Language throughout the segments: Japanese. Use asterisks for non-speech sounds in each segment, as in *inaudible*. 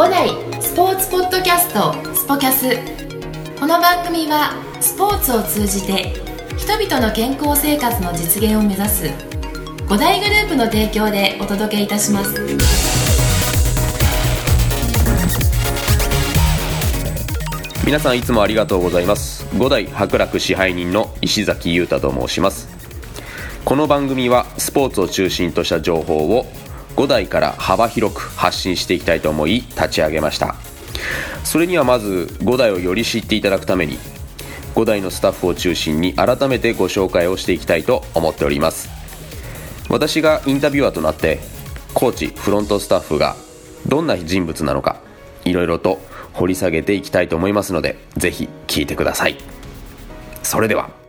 五代スポーツポッドキャスト。スポキャス。この番組はスポーツを通じて人々の健康生活の実現を目指す五大グループの提供でお届けいたします。皆さんいつもありがとうございます。五代博楽支配人の石崎裕太と申します。この番組はスポーツを中心とした情報を5代から幅広く発信していきたいと思い立ち上げました。それにはまず5代をより知っていただくために5代のスタッフを中心に改めてご紹介をしていきたいと思っております。私がインタビュアーとなってコーチフロントスタッフがどんな人物なのかいろいろと掘り下げていきたいと思いますのでぜひ聞いてください。それでは。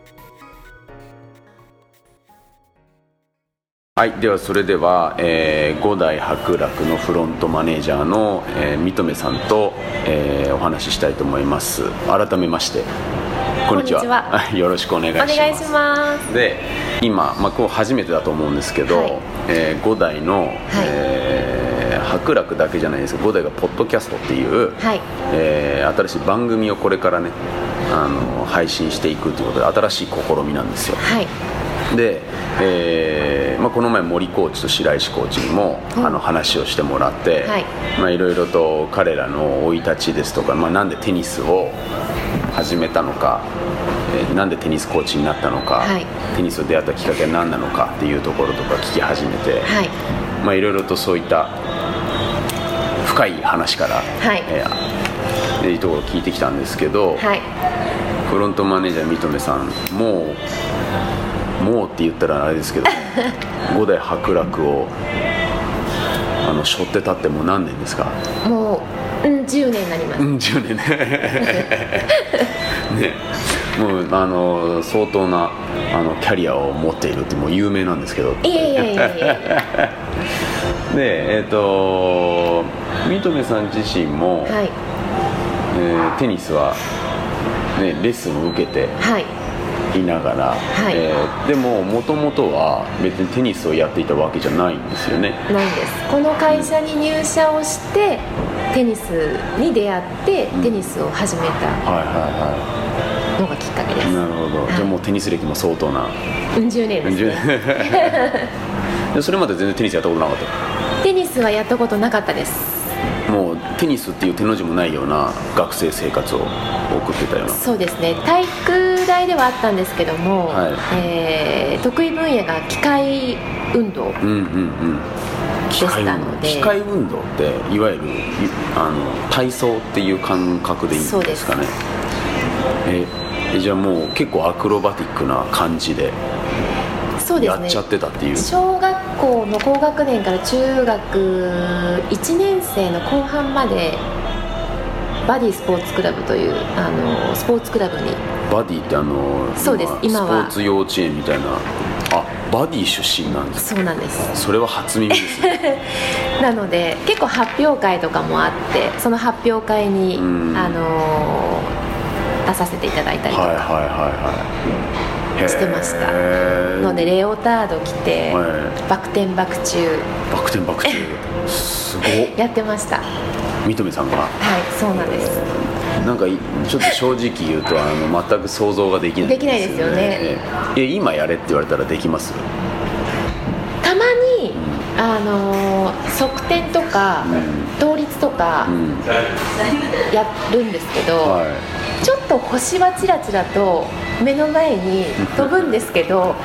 はいではそれでは、えー、五代博楽のフロントマネージャーの、えー、三留さんと、えー、お話ししたいと思います。改めましてこんにちは。*laughs* よろしくお願いします。お願いします。で今、まあ、今日初めてだと思うんですけど、はい、えー、五代の、はい、えー、博楽だけじゃないですけど五代がポッドキャストっていう、はい、えー、新しい番組をこれからねあの配信していくということで新しい試みなんですよ、はいで、えーまあ、この前森コーチと白石コーチにも、あの話をしてもらって、はい。まあ、いろいろと彼らの生い立ちですとか、まあ、なんでテニスを始めたのか、えー、なんでテニスコーチになったのか、はい、テニスを出会ったきっかけは何なのかっていうところとか聞き始めて、はい。まあ、いろいろとそういった深い話から、はい。えー、いうところを聞いてきたんですけど、はい、フロントマネージャー三留さんもうもうって言ったらあれですけど *laughs* 五代伯楽をあの背負ってたってもう何年ですか？もう、うん、10年になります、うん、10年ね。*laughs* ね。もうあの相当なあのキャリアを持っているってもう有名なんですけど。いやいやいやいやで *laughs* えっ、ー、と三留さん自身も、はい。えー、テニスは、ね、レッスンを受けて、はいいながら、はい。えー、でももともとは別にテニスをやっていたわけじゃないんですよね。ないです。この会社に入社をして、テニスに出会ってテニスを始めたのがきっかけです、なるほど、はい、じゃあもうテニス歴も相当な。うん十年です、ね、*laughs* それまで全然テニスやったことなかったテニスはやったことなかったですもうテニスっていう手の字もないような学生生活を送ってたような。そうですね。体育大ではあったんですけども、はい、えー、得意分野が機械運動でしたので、機械運動。っていわゆるあの体操っていう感覚でいいんですかね。えじゃあもう結構アクロバティックな感じでやっちゃってたっていう校の高学年から中学1年生の後半までバディスポーツクラブというあのスポーツクラブに。バディってあのそうです。今は。スポーツ幼稚園みたいな。あバディ出身なんですそうなんです。それは初耳ですね。*laughs* なので結構発表会とかもあってその発表会にあの出させていただいたりとか。はいはいはいはいしてました。のでレオタード着てバク転バク宙。バク転バク宙。すご *laughs* やってました。三留さんが。はいそうなんです。なんかちょっと正直言うとあの全く想像ができないで、ね、できないですよね。え今やれって言われたらできます？たまに、うん、あの側転とか、うん、倒立とか、うん、やるんですけど、はいちょっと星はちらちらと目の前に飛ぶんですけど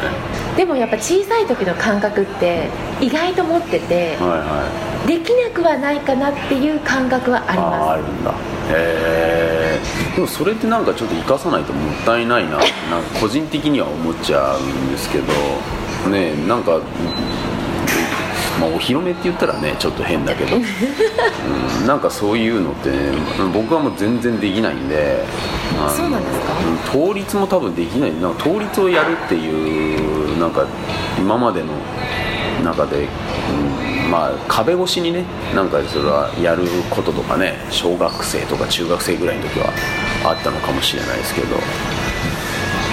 でもやっぱ小さい時の感覚って意外と持ってて、はいはい、できなくはないかなっていう感覚はあります。あるんだ。へえでもそれってなんかちょっと生かさないともったいないななんか個人的には思っちゃうんですけどねなんかまあ、お披露目って言ったらねちょっと変だけど、*laughs* うん、なんかそういうのって、ね、僕はもう全然できないんで。そうなんですか、倒立も多分できない。なんか倒立をやるっていうなんか今までの中で、うん、まあ壁越しにねなんかそれはやることとかね小学生とか中学生ぐらいの時はあったのかもしれないですけど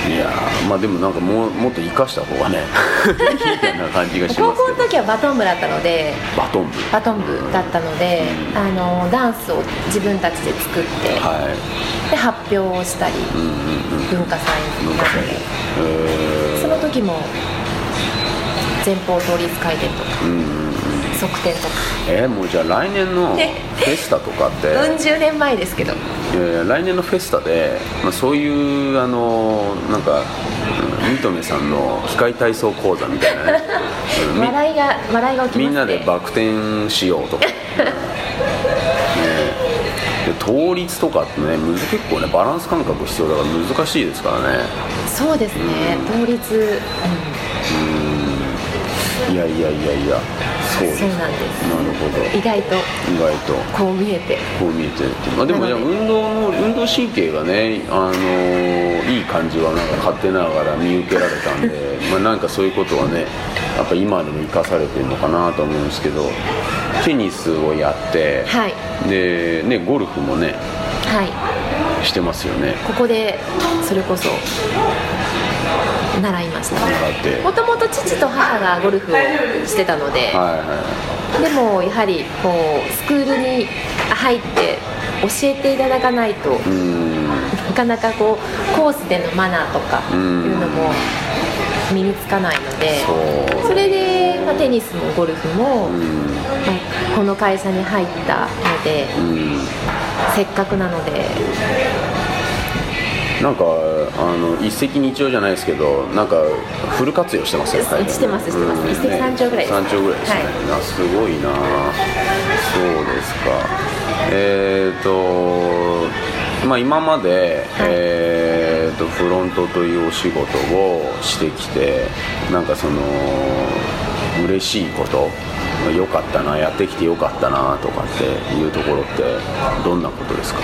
いやまあでもなんかもうもっと生かした方がね *laughs* みたいな感じがします高校の時はバトン部だったのでバトン部バトン部だったので、うん、あのダンスを自分たちで作って、はい、で発表をしたり、うんうんうん、文化祭になってその時も前方倒立回転とか、うんうん側転とかえー、もうじゃあ来年のフェスタとかってうん十年前ですけどいやいや来年のフェスタで、まあ、そういうあのなんか三富さんの機械体操講座みたいなね。*laughs* 笑いが笑いがね、みんなでバク転しようとか、*laughs* ね、で倒立とかってね結構ねバランス感覚必要だから難しいですからね。そうですね、うん、倒立。うん。いやいやいやいやそうなんです。なるほど。意外と。意外と。こう見えて。こう見えてまあ、でもじゃ運動の運動神経がねあのいい感じはなんか勝手ながら見受けられたんで *laughs* まあなんかそういうことはねやっぱ今でも生かされてるのかなと思うんですけどテニスをやって、はい、でねゴルフもね、はい、してますよね。ここでそれこそ習いました。もともと父と母がゴルフをしてたので、はいはい、でもやはりこうスクールに入って教えていただかないとなかなかこうコースでのマナーとかいうのも身につかないのでそれで、まあ、テニスもゴルフも、まあ、この会社に入ったのでせっかくなので。なんかあの一石二鳥じゃないですけどなんかフル活用してますよねしてますしてます、うん、一石三鳥ぐらい三鳥ぐらいですね、はい、すごいな。そうですか。えっ、ー、とまあ今まで、はい、えーと、フロントというお仕事をしてきてなんかその嬉しいこと良かったなやってきてよかったなとかっていうところってどんなことですか？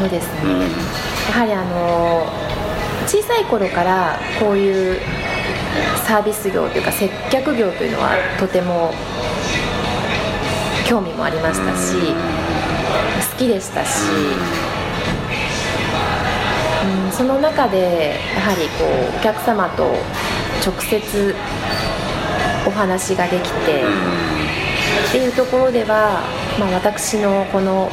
そうですね、うん、やはりあの小さい頃からこういうサービス業というか接客業というのはとても興味もありましたし、好きでしたし、うん、その中でやはりこうお客様と直接お話ができて、っていうところでは、まあ、私のこの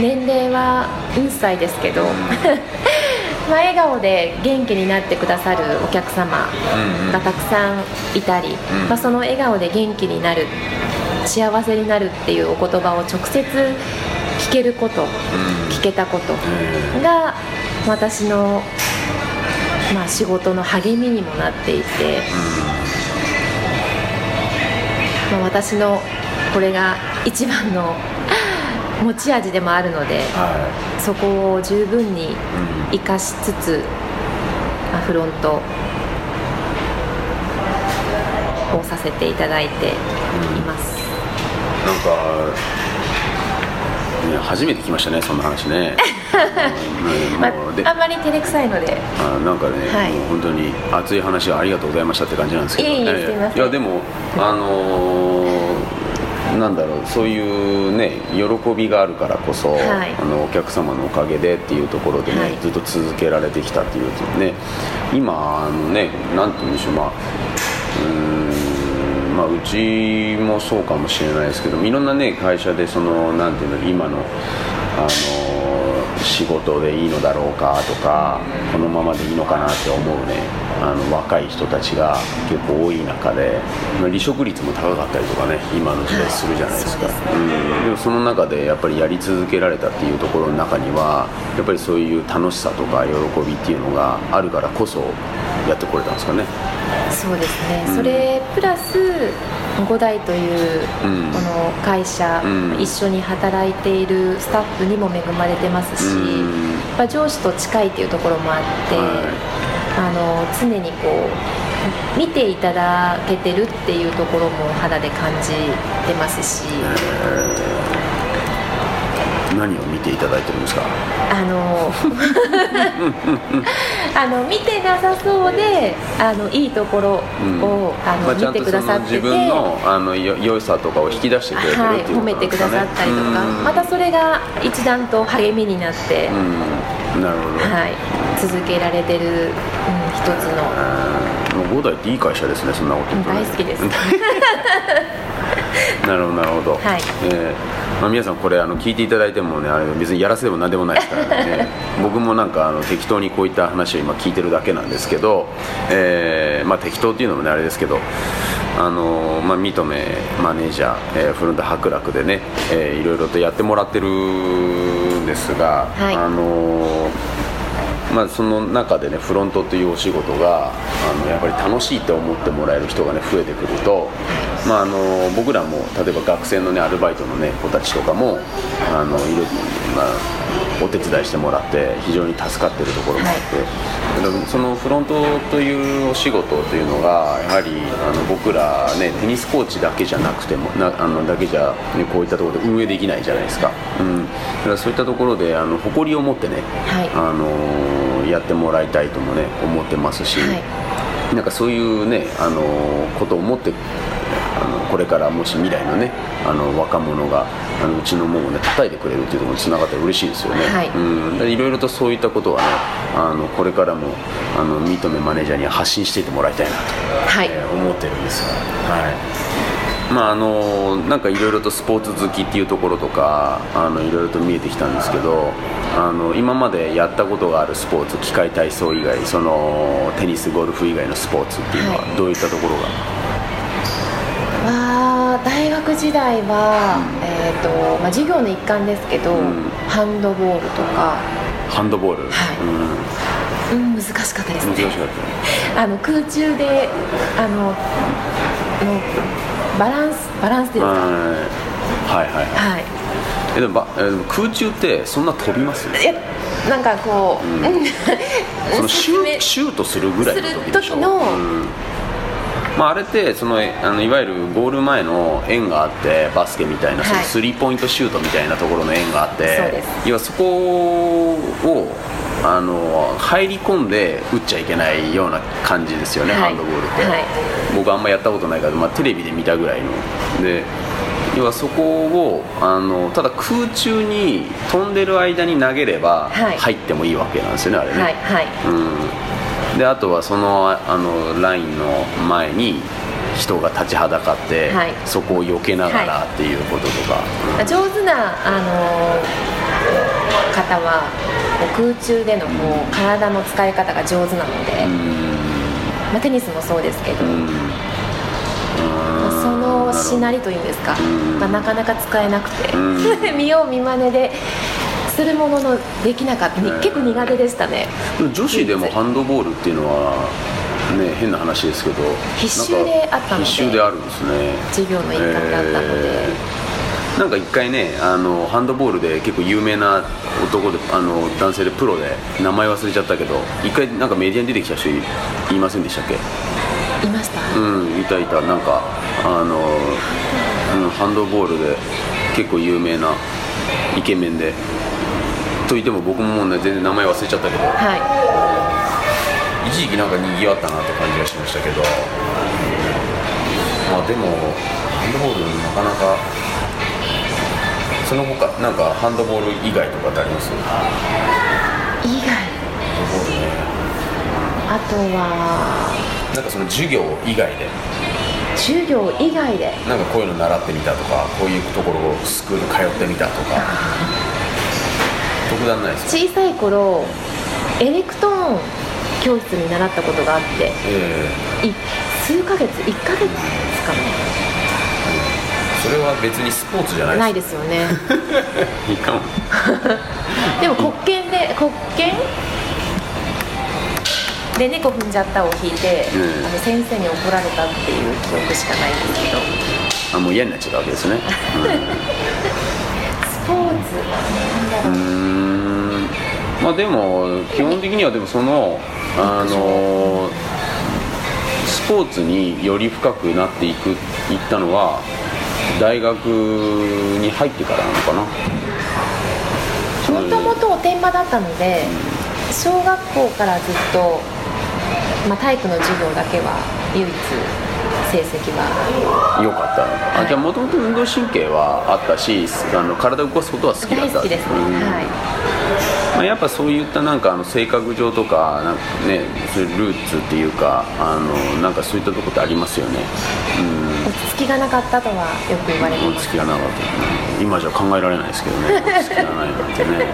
年齢は1歳ですけど *laughs* ま笑顔で元気になってくださるお客様がたくさんいたり、まあ、その笑顔で元気になる幸せになるっていうお言葉を直接聞けること、聞けたことが私の、まあ、仕事の励みにもなっていて、まあ、私のこれが一番の持ち味でもあるので、はい、そこを十分に生かしつつ、うん、フロントをさせていただいています、うん、なんか、ね、初めて来ましたねそんな話ね。*laughs* まあ、あんまり照れくさいので。あなんかね、はい、もう本当に熱い話をありがとうございましたって感じなんですけど、いいやでもあのーなんだろうそういうね喜びがあるからこそ、はい、あのお客様のおかげでっていうところでね、はい、ずっと続けられてきたっていうね。今あのねなんて言うんでしょうまあうんまあうちもそうかもしれないですけどいろんなね会社でそのなんていうの今のあの仕事でいいのだろうかとかこのままでいいのかなって思うねあの若い人たちが結構多い中で、まあ、離職率も高かったりとかね今の時代するじゃないですか、はい、うん、でもその中でやっぱりやり続けられたっていうところの中にはやっぱりそういう楽しさとか喜びっていうのがあるからこそやってこれたんですかね。そうですね、うん、それプラス5代というこの会社、うん、一緒に働いているスタッフにも恵まれてますし、うん、上司と近いというところもあって、はい、あの常にこう見ていただけてるっていうところも肌で感じてますし。何を見ていただいてるんですか？あの *laughs* あの見てなさそうであのいいところを、うん、あの、まあ、見てくださって自分のあのよ良さとかを引き出してくれてるはい、褒めてくださったりとか、またそれが一段と励みになって、なるほど、はい、続けられてる、うん、一つの。五代っていい会社ですねそんなこと大好きです *laughs* *laughs* なるほどなるほど、はい。えーまあ、皆さんこれあの聞いていただいてもねあれ別にやらせでも何でもないですからね。*laughs* 僕もなんかあの適当にこういった話を今聞いてるだけなんですけど、えーまあ、適当っていうのもねあれですけどあのまあ、認めマネージャー、えー、フロント伯楽でね、えー、いろいろとやってもらってるんですが、はい、あのまあ、その中でねフロントというお仕事があのやっぱり楽しいって思ってもらえる人がね増えてくると、まあ、あの僕らも例えば学生のねアルバイトのね子たちとかもあのいろ、まあ、お手伝いしてもらって非常に助かってるところもあって、はい、そのフロントというお仕事というのがやはりあの僕らねテニスコーチだけじゃなくてもなあのだけじゃ、ね、こういったところで運営できないじゃないですか、うん、だからそういったところであの誇りを持ってね、はい、あのやってもらいたいともね思ってますし、はい、なんかそういうねあのことを思ってあのこれからもし未来のねあの若者があのうちの門をね叩いてくれるっていうところにつながったら嬉しいですよね、はい。うん、いろいろとそういったことはねあのこれからもあの認めマネージャーには発信していってもらいたいなと、はい。えー、思ってるんですが。はいまああのなんかいろいろとスポーツ好きっていうところとかあのいろいろと見えてきたんですけどあの今までやったことがあるスポーツ機械体操以外そのテニスゴルフ以外のスポーツっていうのはどういったところが、はい、大学時代は、うん、えーとまあ、授業の一環ですけど、うん、ハンドボールとか。ハンドボール？はい、うん、うん、難しかったですね。難しかった。*laughs* あの空中であののバランスバランスですか。はい。はいはい、はい。えでもえでも空中ってそんな飛びますなんかこう、うん、*laughs* そのシュシュートするぐらいの時の、う。ん。まあ、あれってそのあのいわゆるゴール前の円があってバスケみたいな、そのスリーポイントシュートみたいなところの円があって要はそこをあの入り込んで打っちゃいけないような感じですよね、はい、ハンドボールって、はい、僕あんまやったことないから、まあ、テレビで見たぐらいの。で要はそこをあのただ空中に飛んでる間に投げれば入ってもいいわけなんですよね、あれね、はいはい。うん、であとはそのあのラインの前に人が立ちはだかって、はい、そこを避けながらっていうこととか、はい、上手なあの方は空中でのこう体の使い方が上手なので、まあ、テニスもそうですけど、まあ、そのしなりというんですか、まあ、なかなか使えなくて *laughs* 見よう見まねでするもののできなかった、結構苦手でしたね。女子でもハンドボールっていうのはね、変な話ですけど必修であったので必修であるんですね。授業の一環だったので、えーなんか一回ねあのハンドボールで結構有名な男であの男性でプロで名前忘れちゃったけど一回なんかメディアに出てきた人いませんでしたっけ？いました。うんいたいた。なんかあの、うん、ハンドボールで結構有名なイケメンで。といっても僕ももうね全然名前忘れちゃったけど、はい、一時期なんかにぎわったなって感じがしましたけど。まあでもハンドボールなかなかその他なんかハンドボール以外とかってあります？以外。あとはなんかその授業以外で。授業以外で。なんかこういうの習ってみたとかこういうところをスクール通ってみたとか。特段ないです小さい頃エレクトーン教室に習ったことがあって、えー、数ヶ月1ヶ月かなそれは別にスポーツじゃないないですよね。*laughs* いいかも。*laughs* でも国権で国権で猫踏んじゃったを引いて、うん、あの先生に怒られたっていう記憶しかないんですけど。あもう嫌になっちゃったわけですね、うん、スポーツなんだろう。うん。まあでも基本的にはでもそのあのスポーツにより深くなっていくいったのは大学に入ってからなのかな。もともとおてんばだったので、小学校からずっと、まあ、体育の授業だけは唯一成績は。良かった、はい、あじゃあもともと運動神経はあったしあの体を動かすことは好きだった。大好きですね、はいまあ、やっぱそういったなんかあの性格上とかなんか、ね、そういうルーツっていうかあのなんかそういったところってありますよね、うん、落ち着きがなかったとはよく言われて落ち着きがなかった、今じゃ考えられないですけどね。*laughs* 落ち着きがないなんてね。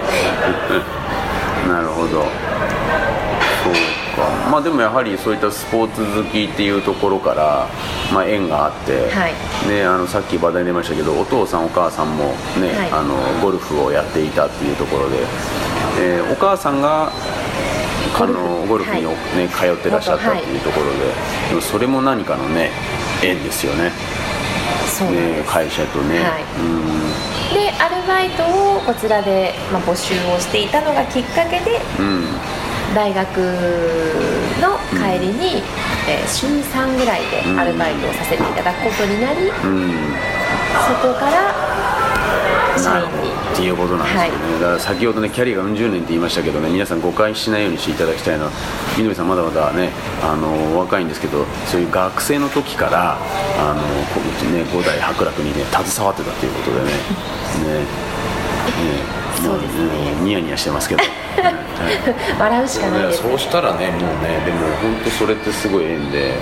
*laughs* なるほど。そうか。まあでもやはりそういったスポーツ好きっていうところから、まあ、縁があって、はい、ね、あのさっき話題に出ましたけどお父さんお母さんもね、はい、あのゴルフをやっていたっていうところで、えー、お母さんがあのゴルフに、ね、はい、通ってらっしゃったっていうところで、でもそれも何かのね縁ですよね。ね会社とね、はい、うん。でアルバイトをこちらで、まあ、募集をしていたのがきっかけで、うん。大学の帰りに、えー、週3ぐらいでアルバイトをさせていただくことになり、そこから社員にっていうことなんですよね、はい、だから先ほどねキャリアが40年って言いましたけどね皆さん誤解しないようにしていただきたいの。は南さんまだまだねあの若いんですけどそういう学生の時からあの、ね、五代伯楽にね携わってたということでね。*laughs* ね。ね。そうですね。ニヤニヤしてますけど。*laughs* 笑うしかないそうしたらねもうねでも本当それってすごい縁で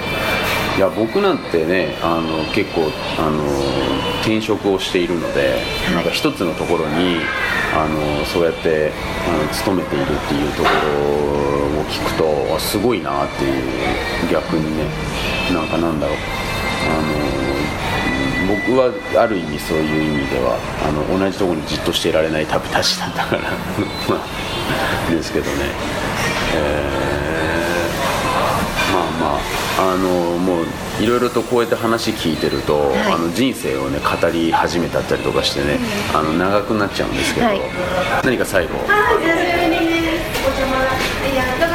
いや僕なんてねあの結構あの転職をしているので、はい、なんか一つのところにあのそうやってあの勤めているっていうところを聞くとすごいなっていう逆にねなんかなんだろう。あの僕はある意味そういう意味ではあの同じところにじっとしていられない旅たちだったから *laughs* ですけどね、えー、まあまああのもういろいろとこうやって話聞いてると、はい、あの人生をね語り始めたったりとかしてね、あの長くなっちゃうんですけど、はい、何か最後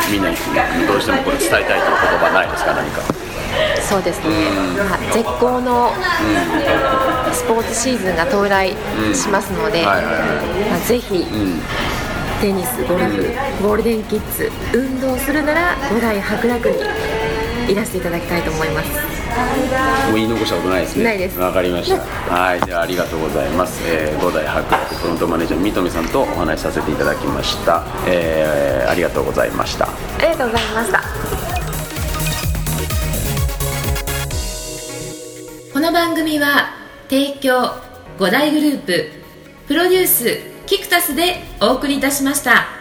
みんなにどうしてもこれ伝えたいという言葉ないですか？何か。そうですね、うん、絶好のスポーツシーズンが到来しますので、まあ、ぜひ、テニス、ゴルフ、ゴールデンキッズ運動するなら五代白楽にいらしていただきたいと思います。もう言い残したことないですね。ないです。わかりました。はいじゃあありがとうございます、えー、五代白楽フロントマネージャー三富さんとお話しさせていただきました、えー、ありがとうございました。ありがとうございました。この番組は提供5大グループプロデュースキクタスでお送りいたしました。